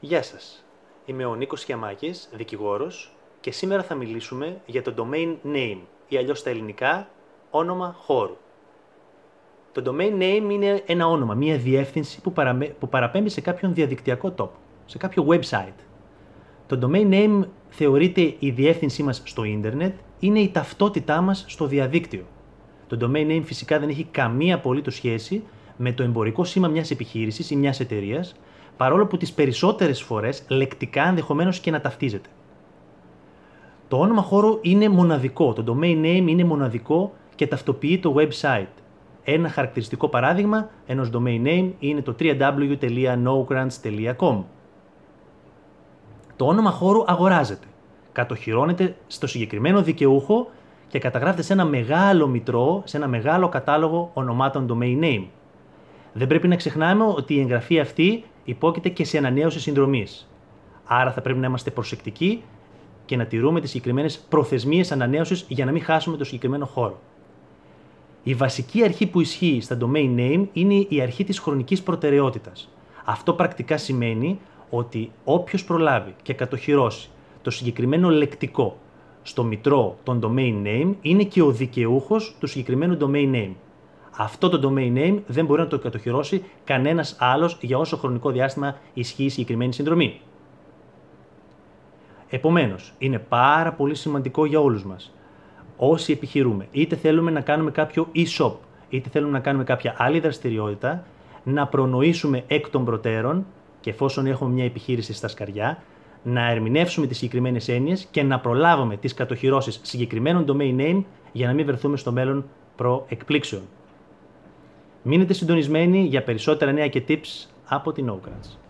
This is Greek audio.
Γεια σας. Είμαι ο Νίκος Χιαμάκης, δικηγόρος και σήμερα θα μιλήσουμε για το domain name ή αλλιώς στα ελληνικά όνομα χώρου. Το domain name είναι ένα όνομα, μια διεύθυνση που, παραμε... που παραπέμπει σε κάποιον διαδικτυακό τόπο, σε κάποιο website. Το domain name θεωρείται η διεύθυνσή μας στο ίντερνετ, είναι η ταυτότητά μας στο διαδίκτυο. Το domain name φυσικά δεν έχει καμία απολύτως σχέση με το εμπορικό σήμα μιας επιχείρησης ή μιας εταιρείας, παρόλο που τις περισσότερες φορές λεκτικά ενδεχομένως και να ταυτίζεται. Το όνομα χώρου είναι μοναδικό, το domain name είναι μοναδικό και ταυτοποιεί το website. Ένα χαρακτηριστικό παράδειγμα ενός domain name είναι το www.nogrants.com. Το όνομα χώρου αγοράζεται, κατοχυρώνεται στο συγκεκριμένο δικαιούχο και καταγράφεται σε ένα μεγάλο μητρό, σε ένα μεγάλο κατάλογο ονομάτων domain name. Δεν πρέπει να ξεχνάμε ότι η εγγραφή αυτή υπόκειται και σε ανανέωση συνδρομής. Άρα θα πρέπει να είμαστε προσεκτικοί και να τηρούμε τις συγκεκριμένες προθεσμίες ανανέωσης για να μην χάσουμε το συγκεκριμένο χώρο. Η βασική αρχή που ισχύει στα domain name είναι η αρχή της χρονικής προτεραιότητας. Αυτό πρακτικά σημαίνει ότι όποιος προλάβει και κατοχυρώσει το συγκεκριμένο λεκτικό στο μητρό των domain name είναι και ο δικαιούχος του συγκεκριμένου domain name. Αυτό το domain name δεν μπορεί να το κατοχυρώσει κανένας άλλος για όσο χρονικό διάστημα ισχύει η συγκεκριμένη συνδρομή. Επομένως, είναι πάρα πολύ σημαντικό για όλους μας. Όσοι επιχειρούμε, είτε θέλουμε να κάνουμε κάποιο e-shop, είτε θέλουμε να κάνουμε κάποια άλλη δραστηριότητα, να προνοήσουμε εκ των προτέρων και εφόσον έχουμε μια επιχείρηση στα σκαριά, να ερμηνεύσουμε τις συγκεκριμένες έννοιες και να προλάβουμε τις κατοχυρώσεις συγκεκριμένων domain name για να μην βρεθούμε στο μέλλον προ εκπλήξεων. Μείνετε συντονισμένοι για περισσότερα νέα και tips από την Ogrants.